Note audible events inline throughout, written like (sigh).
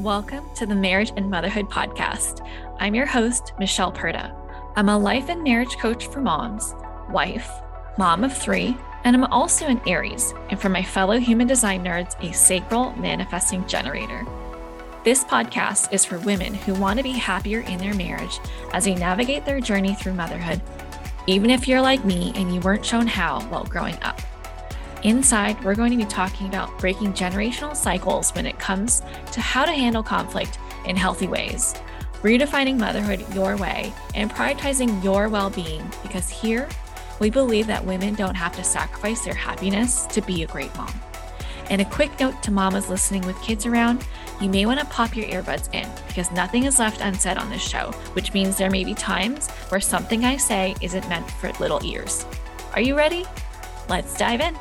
Welcome to the Marriage and Motherhood Podcast. I'm your host, Michelle Purta. I'm a life and marriage coach for moms, wife, mom of three, and I'm also an Aries, and for my fellow human design nerds, a sacral manifesting generator. This podcast is for women who want to be happier in their marriage as they navigate their journey through motherhood, even if you're like me and you weren't shown how while growing up. Inside, we're going to be talking about breaking generational cycles when it comes to how to handle conflict in healthy ways, redefining motherhood your way, and prioritizing your well being because here, we believe that women don't have to sacrifice their happiness to be a great mom. And a quick note to mamas listening with kids around you may want to pop your earbuds in because nothing is left unsaid on this show, which means there may be times where something I say isn't meant for little ears. Are you ready? Let's dive in.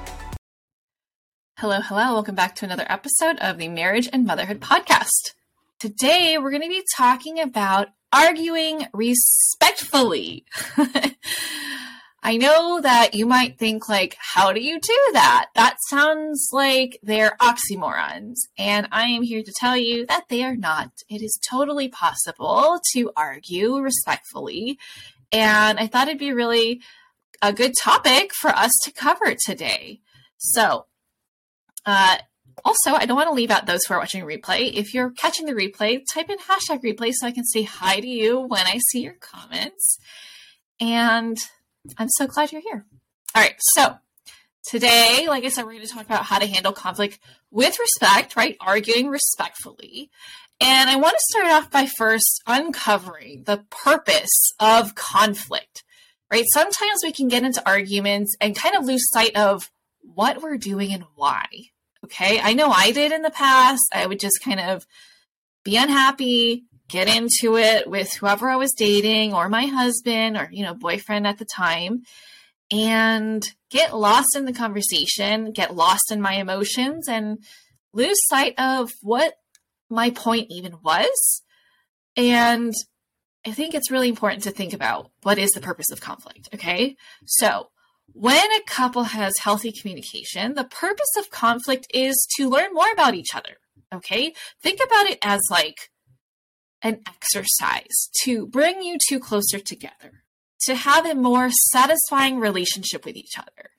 Hello, hello. Welcome back to another episode of the Marriage and Motherhood Podcast. Today, we're going to be talking about arguing respectfully. (laughs) I know that you might think, like, how do you do that? That sounds like they're oxymorons. And I am here to tell you that they are not. It is totally possible to argue respectfully. And I thought it'd be really a good topic for us to cover today. So, uh, also, I don't want to leave out those who are watching replay. If you're catching the replay, type in hashtag replay so I can say hi to you when I see your comments. And I'm so glad you're here. All right, so today, like I said, we're going to talk about how to handle conflict with respect, right? Arguing respectfully. And I want to start off by first uncovering the purpose of conflict, right? Sometimes we can get into arguments and kind of lose sight of what we're doing and why, Okay. I know I did in the past. I would just kind of be unhappy, get into it with whoever I was dating or my husband or, you know, boyfriend at the time and get lost in the conversation, get lost in my emotions and lose sight of what my point even was. And I think it's really important to think about what is the purpose of conflict. Okay. So when a couple has healthy communication, the purpose of conflict is to learn more about each other. Okay? Think about it as like an exercise to bring you two closer together, to have a more satisfying relationship with each other.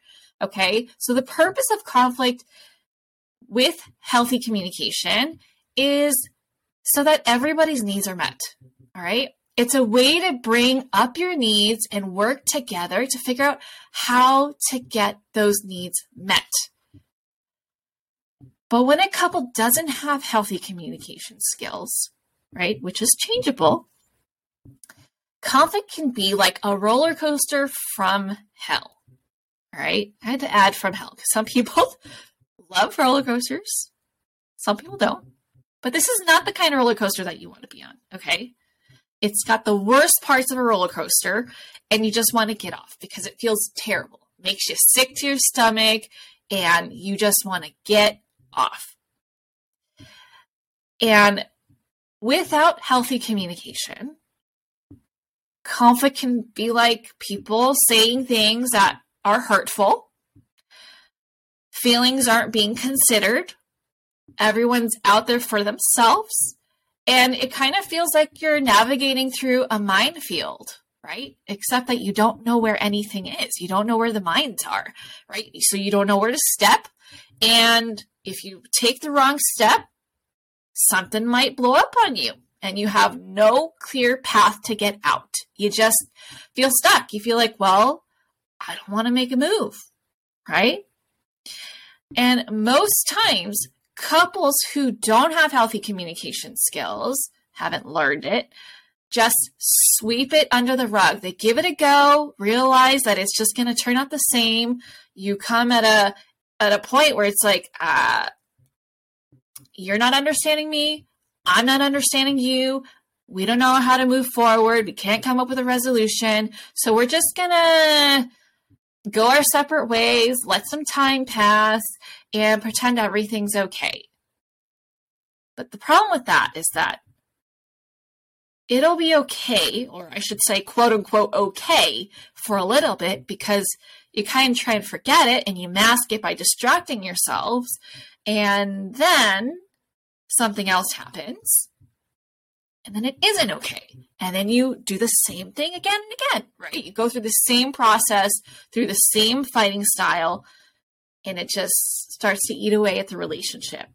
Okay? So the purpose of conflict with healthy communication is so that everybody's needs are met. All right? It's a way to bring up your needs and work together to figure out how to get those needs met. But when a couple doesn't have healthy communication skills, right, which is changeable, conflict can be like a roller coaster from hell. All right. I had to add from hell because some people (laughs) love roller coasters, some people don't. But this is not the kind of roller coaster that you want to be on. Okay. It's got the worst parts of a roller coaster, and you just want to get off because it feels terrible. makes you sick to your stomach, and you just want to get off. And without healthy communication, conflict can be like people saying things that are hurtful. Feelings aren't being considered. Everyone's out there for themselves. And it kind of feels like you're navigating through a minefield, right? Except that you don't know where anything is. You don't know where the mines are, right? So you don't know where to step. And if you take the wrong step, something might blow up on you and you have no clear path to get out. You just feel stuck. You feel like, well, I don't want to make a move, right? And most times couples who don't have healthy communication skills, haven't learned it, just sweep it under the rug. They give it a go, realize that it's just going to turn out the same. You come at a at a point where it's like, uh, you're not understanding me. I'm not understanding you. We don't know how to move forward. We can't come up with a resolution. So we're just going to go our separate ways, let some time pass, and pretend everything's okay. But the problem with that is that it'll be okay, or I should say, quote unquote, okay for a little bit because you kind of try and forget it and you mask it by distracting yourselves. And then something else happens and then it isn't okay. And then you do the same thing again and again, right? You go through the same process, through the same fighting style, and it just starts to eat away at the relationship.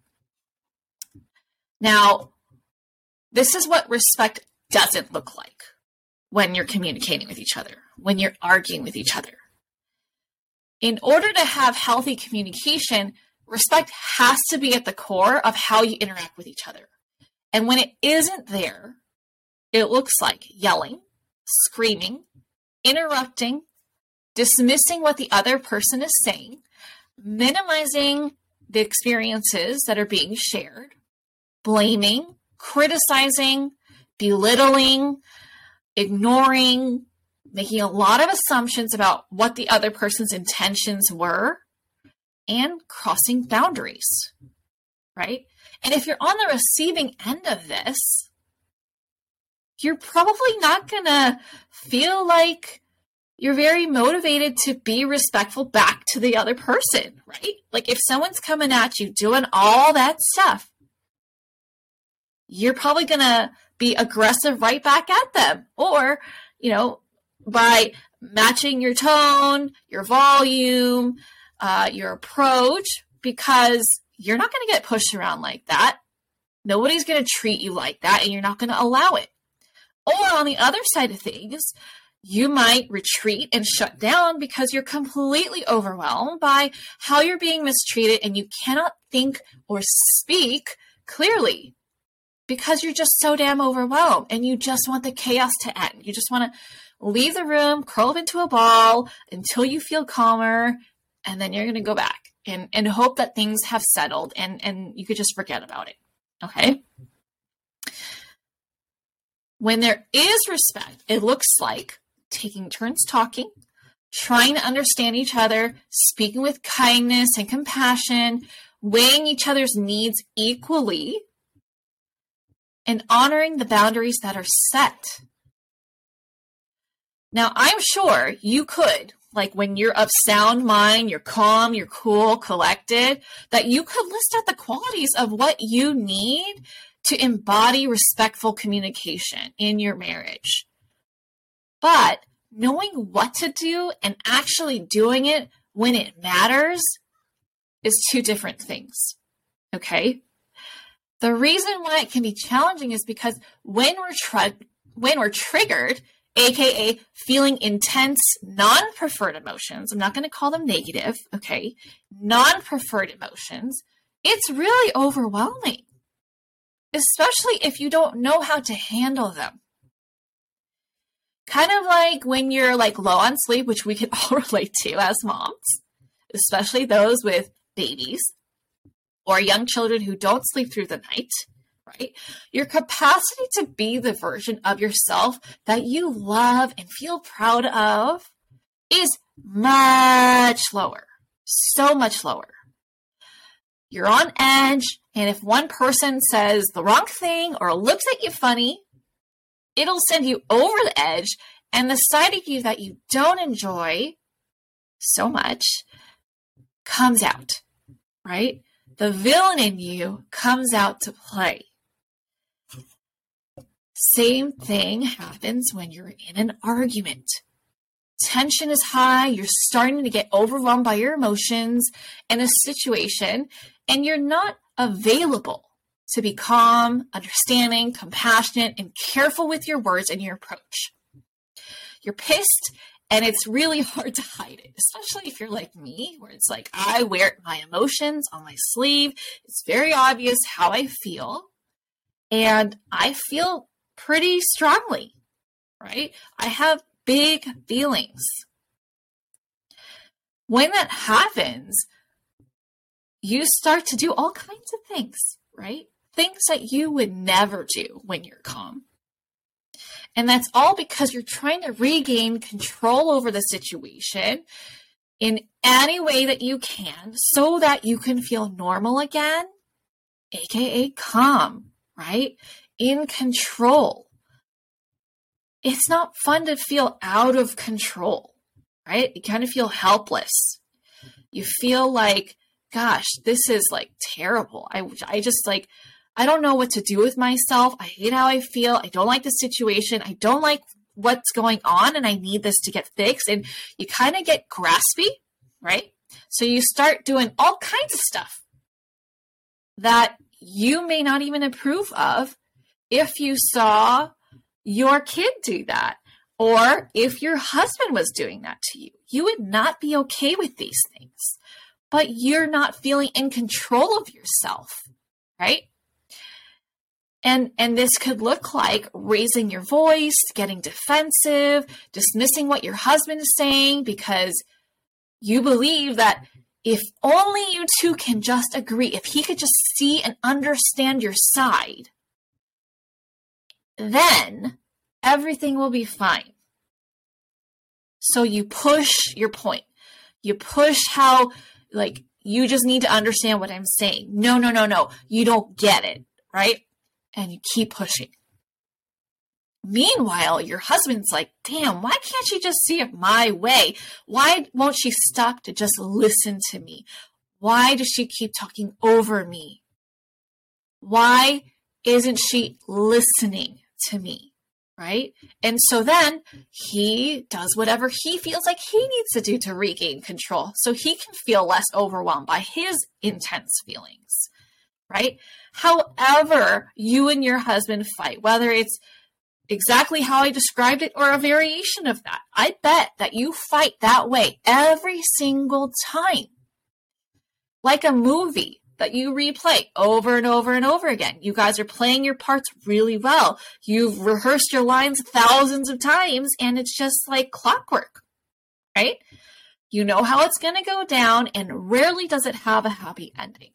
Now, this is what respect doesn't look like when you're communicating with each other, when you're arguing with each other. In order to have healthy communication, respect has to be at the core of how you interact with each other. And when it isn't there, it looks like yelling, screaming, interrupting, dismissing what the other person is saying, minimizing the experiences that are being shared, blaming, criticizing, belittling, ignoring, making a lot of assumptions about what the other person's intentions were, and crossing boundaries, right? And if you're on the receiving end of this, you're probably not going to feel like you're very motivated to be respectful back to the other person, right? Like if someone's coming at you doing all that stuff, you're probably going to be aggressive right back at them. Or, you know, by matching your tone, your volume, uh, your approach, because you're not going to get pushed around like that. Nobody's going to treat you like that, and you're not going to allow it. Or on the other side of things, you might retreat and shut down because you're completely overwhelmed by how you're being mistreated and you cannot think or speak clearly because you're just so damn overwhelmed and you just want the chaos to end. You just want to leave the room, curl into a ball until you feel calmer, and then you're going to go back and and hope that things have settled and and you could just forget about it okay when there is respect it looks like taking turns talking trying to understand each other speaking with kindness and compassion weighing each other's needs equally and honoring the boundaries that are set now i'm sure you could like when you're of sound mind, you're calm, you're cool, collected, that you could list out the qualities of what you need to embody respectful communication in your marriage. But knowing what to do and actually doing it when it matters is two different things. Okay? The reason why it can be challenging is because when we're tr- when we're triggered, aka feeling intense, non preferred emotions. I'm not going to call them negative, okay? Non preferred emotions. It's really overwhelming, especially if you don't know how to handle them. Kind of like when you're like low on sleep, which we can (laughs) all relate to as moms, especially those with babies or young children who don't sleep through the night right? Your capacity to be the version of yourself that you love and feel proud of is much lower, so much lower. You're on edge, and if one person says the wrong thing or looks at you funny, it'll send you over the edge, and the side of you that you don't enjoy so much comes out, right? The villain in you comes out to play. Same thing happens when you're in an argument. Tension is high, you're starting to get overwhelmed by your emotions in a situation, and you're not available to be calm, understanding, compassionate, and careful with your words and your approach. You're pissed, and it's really (laughs) hard to hide it, especially if you're like me, where it's like I wear my emotions on my sleeve. It's very obvious how I feel. And I feel pretty strongly, right? I have big feelings. When that happens, you start to do all kinds of things, right? Things that you would never do when you're calm. And that's all because you're trying to regain control over the situation in any way that you can so that you can feel normal again, aka calm, right? in control. It's not fun to feel out of control, right? You kind of feel helpless. You feel like, gosh, this is like terrible. I, I just like, I don't know what to do with myself. I hate how I feel. I don't like the situation. I don't like what's going on and I need this to get fixed. And you kind of get graspy, right? So you start doing all kinds of stuff that you may not even approve of if you saw your kid do that or if your husband was doing that to you. You would not be okay with these things, but you're not feeling in control of yourself, right? And, and this could look like raising your voice, getting defensive, dismissing what your husband is saying because you believe that if only you two can just agree, if he could just see and understand your side, then everything will be fine. So you push your point. You push how, like, you just need to understand what I'm saying. No, no, no, no. You don't get it, right? And you keep pushing. Meanwhile, your husband's like, damn, why can't she just see it my way? Why won't she stop to just listen to me? Why does she keep talking over me? Why isn't she listening to me? Right? And so then he does whatever he feels like he needs to do to regain control so he can feel less overwhelmed by his intense feelings. Right? However, you and your husband fight, whether it's exactly how I described it or a variation of that. I bet that you fight that way every single time. Like a movie that you replay over and over and over again. You guys are playing your parts really well. You've rehearsed your lines thousands of times and it's just like clockwork, right? You know how it's going to go down and rarely does it have a happy ending.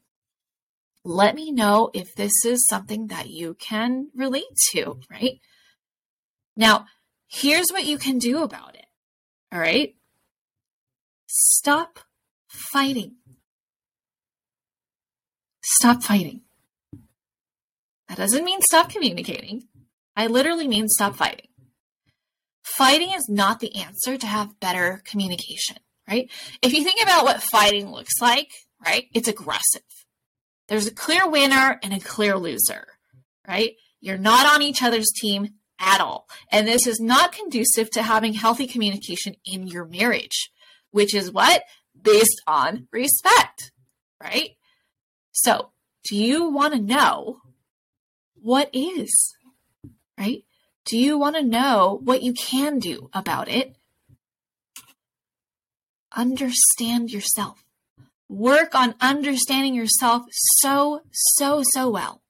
Let me know if this is something that you can relate to, mm-hmm. right? Now, here's what you can do about it. All right. Stop fighting. Stop fighting. That doesn't mean stop communicating. I literally mean stop fighting. Fighting is not the answer to have better communication, right? If you think about what fighting looks like, right, it's aggressive. There's a clear winner and a clear loser, right? You're not on each other's team at all. And this is not conducive to having healthy communication in your marriage, which is what? Based on respect, right? So, do you want to know what is, right? Do you want to know what you can do about it? Understand yourself. Work on understanding yourself so, so, so well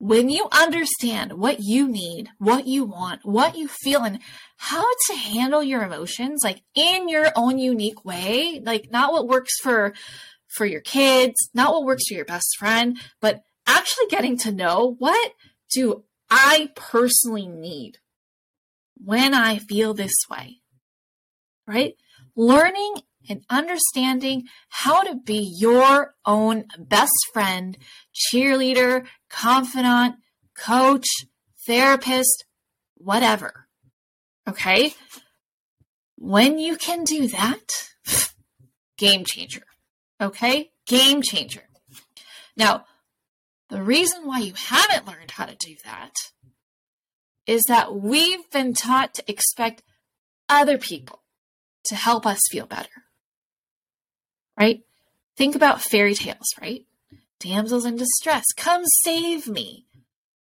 when you understand what you need, what you want, what you feel, and how to handle your emotions, like in your own unique way, like not what works for for your kids, not what works for your best friend, but actually getting to know what do I personally need when I feel this way. Right? Learning and understanding how to be your own best friend, cheerleader, confidant, coach, therapist, whatever. Okay? When you can do that, (sighs) game changer. Okay? Game changer. Now, the reason why you haven't learned how to do that is that we've been taught to expect other people to help us feel better right? Think about fairy tales, right? Damsels in distress, come save me.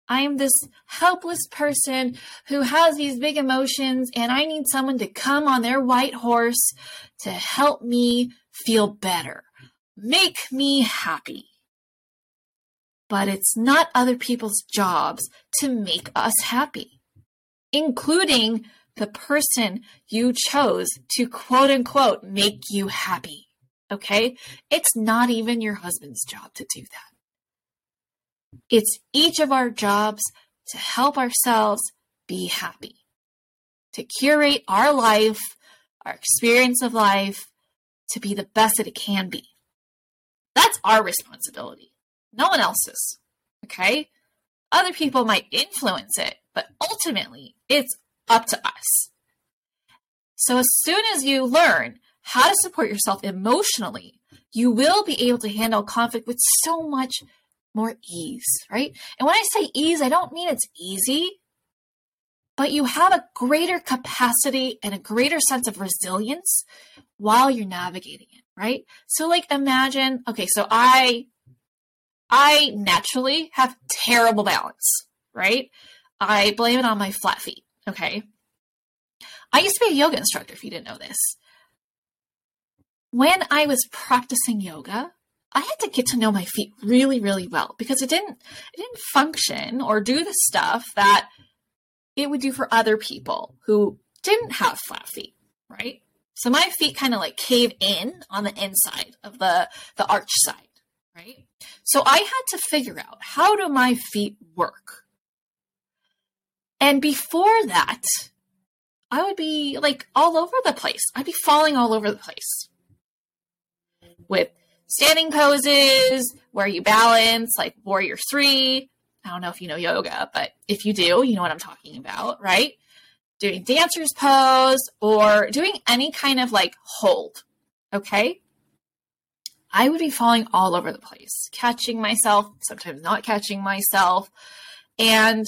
I'm this helpless person who has these big emotions, and I need someone to come on their white horse to help me feel better, make me happy. But it's not other people's jobs to make us happy, including the person you chose to quote unquote make you happy. Okay? It's not even your husband's job to do that. It's each of our jobs to help ourselves be happy, to curate our life, our experience of life, to be the best that it can be. That's our responsibility, no one else's. Okay? Other people might influence it, but ultimately, it's up to us. So, as soon as you learn how to support yourself emotionally, you will be able to handle conflict with so much more ease, right? And when I say ease, I don't mean it's easy, but you have a greater capacity and a greater sense of resilience while you're navigating it, right? So like imagine, okay, so I I naturally have terrible balance, right? I blame it on my flat feet, okay? I used to be a yoga instructor if you didn't know this. When I was practicing yoga, I had to get to know my feet really, really well because it didn't it didn't function or do the stuff that it would do for other people who didn't have flat feet, right? So my feet kind of like cave in on the inside of the the arch side, right? So I had to figure out how do my feet work. And before that, I would be like all over the place. I'd be falling all over the place with standing poses where you balance, like warrior three. I don't know if you know yoga, but if you do, you know what I'm talking about, right? Doing dancer's pose or doing any kind of like hold. Okay. I would be falling all over the place, catching myself, sometimes not catching myself. And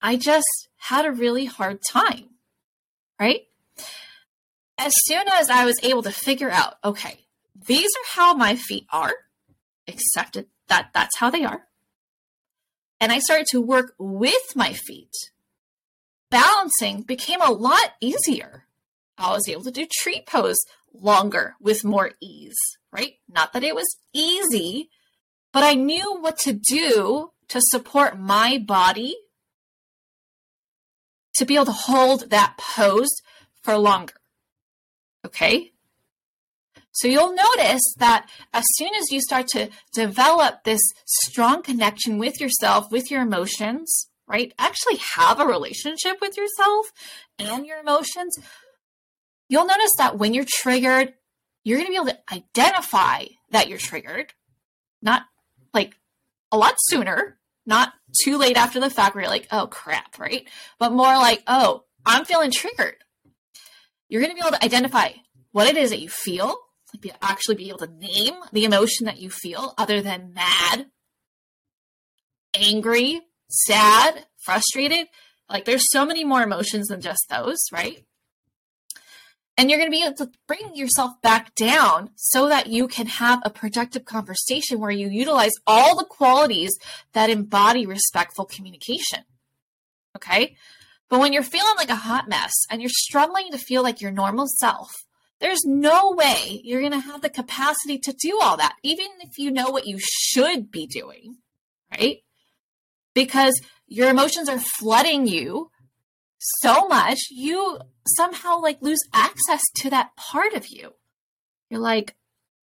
I just had a really hard time, right? As soon as I was able to figure out, okay, these are how my feet are, accepted that that's how they are. And I started to work with my feet. Balancing became a lot easier. I was able to do tree pose longer with more ease, right? Not that it was easy, but I knew what to do to support my body to be able to hold that pose for longer. Okay? So you'll notice that as soon as you start to develop this strong connection with yourself, with your emotions, right? Actually have a relationship with yourself and your emotions, you'll notice that when you're triggered, you're going to be able to identify that you're triggered, not like a lot sooner, not too late after the fact where you're like, oh crap, right? But more like, oh, I'm feeling triggered. You're going to be able to identify what it is that you feel, be, actually be able to name the emotion that you feel other than mad, angry, sad, frustrated. Like there's so many more emotions than just those, right? And you're going to be able to bring yourself back down so that you can have a productive conversation where you utilize all the qualities that embody respectful communication. Okay. But when you're feeling like a hot mess and you're struggling to feel like your normal self, there's no way you're going to have the capacity to do all that, even if you know what you should be doing, right? Because your emotions are flooding you so much, you somehow like lose access to that part of you. You're like,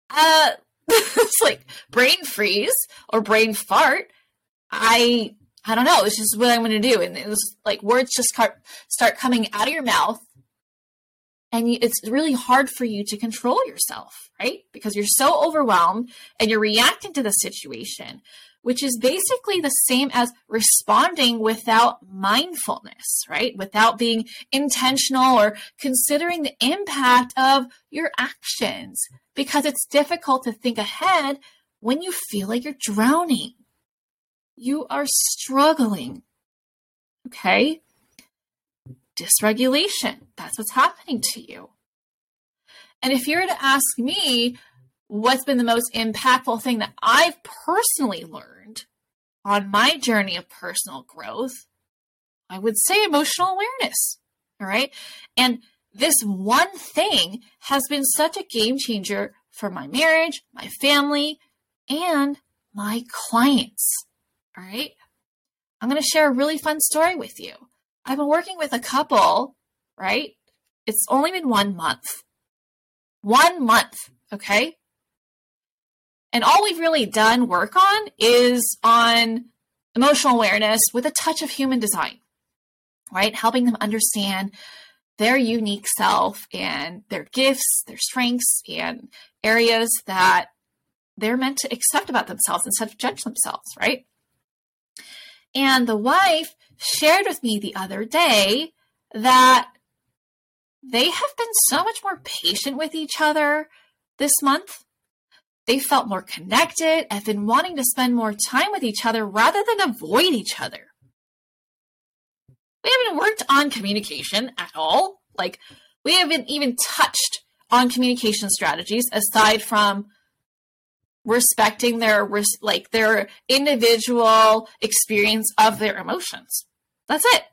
uh, (laughs) it's like brain freeze or brain fart. I, I don't know. It's just what I'm going to do. And it was like words just start start coming out of your mouth and it's really hard for you to control yourself, right? Because you're so overwhelmed and you're reacting to the situation, which is basically the same as responding without mindfulness, right? Without being intentional or considering the impact of your actions, because it's difficult to think ahead when you feel like you're drowning. You are struggling. Okay? Dysregulation. That's what's happening to you. And if you were to ask me what's been the most impactful thing that I've personally learned on my journey of personal growth, I would say emotional awareness. All right. And this one thing has been such a game changer for my marriage, my family, and my clients. All right. I'm going to share a really fun story with you. I've been working with a couple, right? It's only been one month. One month, okay? And all we've really done work on is on emotional awareness with a touch of human design, right? Helping them understand their unique self and their gifts, their strengths, and areas that they're meant to accept about themselves instead of judge themselves, right? And the wife shared with me the other day that they have been so much more patient with each other this month. they felt more connected and been wanting to spend more time with each other rather than avoid each other. We haven't worked on communication at all. Like, we haven't even touched on communication strategies aside from respecting their like their individual experience of their emotions. That's it.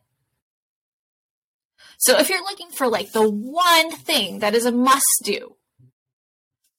So if you're looking for like the one thing that is a must do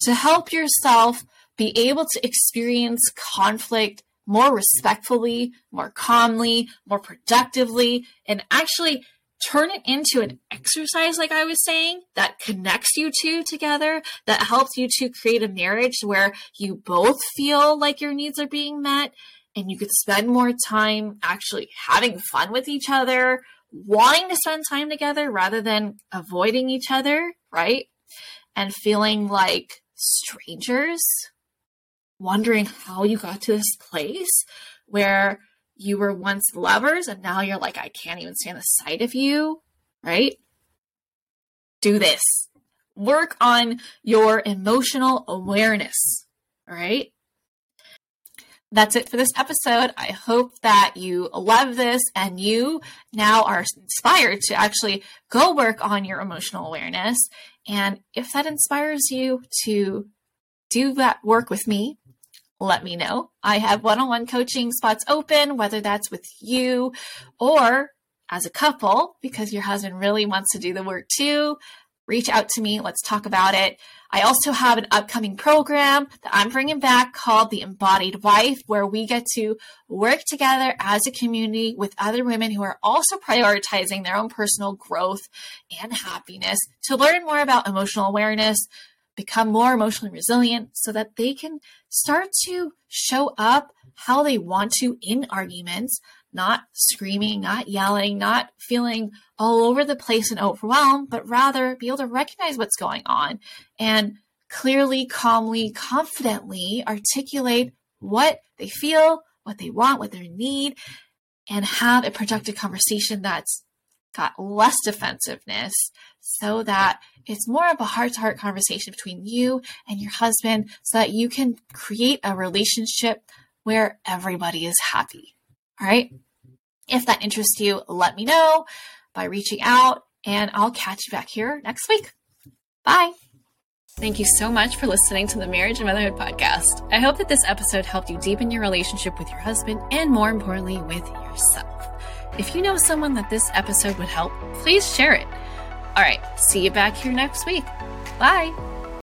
to help yourself be able to experience conflict more respectfully, more calmly, more productively, and actually turn it into an exercise, like I was saying, that connects you two together, that helps you to create a marriage where you both feel like your needs are being met and you could spend more time actually having fun with each other, wanting to spend time together rather than avoiding each other, right? And feeling like strangers, wondering how you got to this place where you were once lovers and now you're like, I can't even stand the sight of you, right? Do this. Work on your emotional awareness, right? That's it for this episode. I hope that you love this and you now are inspired to actually go work on your emotional awareness. And if that inspires you to do that work with me, let me know. I have one on one coaching spots open, whether that's with you or as a couple, because your husband really wants to do the work too. Reach out to me. Let's talk about it. I also have an upcoming program that I'm bringing back called The Embodied Wife, where we get to work together as a community with other women who are also prioritizing their own personal growth and happiness to learn more about emotional awareness, become more emotionally resilient so that they can start to show up how they want to in arguments, not screaming, not yelling, not feeling all over the place and overwhelmed, but rather be able to recognize what's going on and clearly, calmly, confidently articulate what they feel, what they want, what they need, and have a productive conversation that's got less defensiveness so that it's more of a heart to heart conversation between you and your husband so that you can create a relationship where everybody is happy. All right. If that interests you, let me know by reaching out and I'll catch you back here next week. Bye. Thank you so much for listening to the Marriage and Motherhood podcast. I hope that this episode helped you deepen your relationship with your husband and more importantly, with yourself. If you know someone that this episode would help, please share it. All right, see you back here next week. Bye.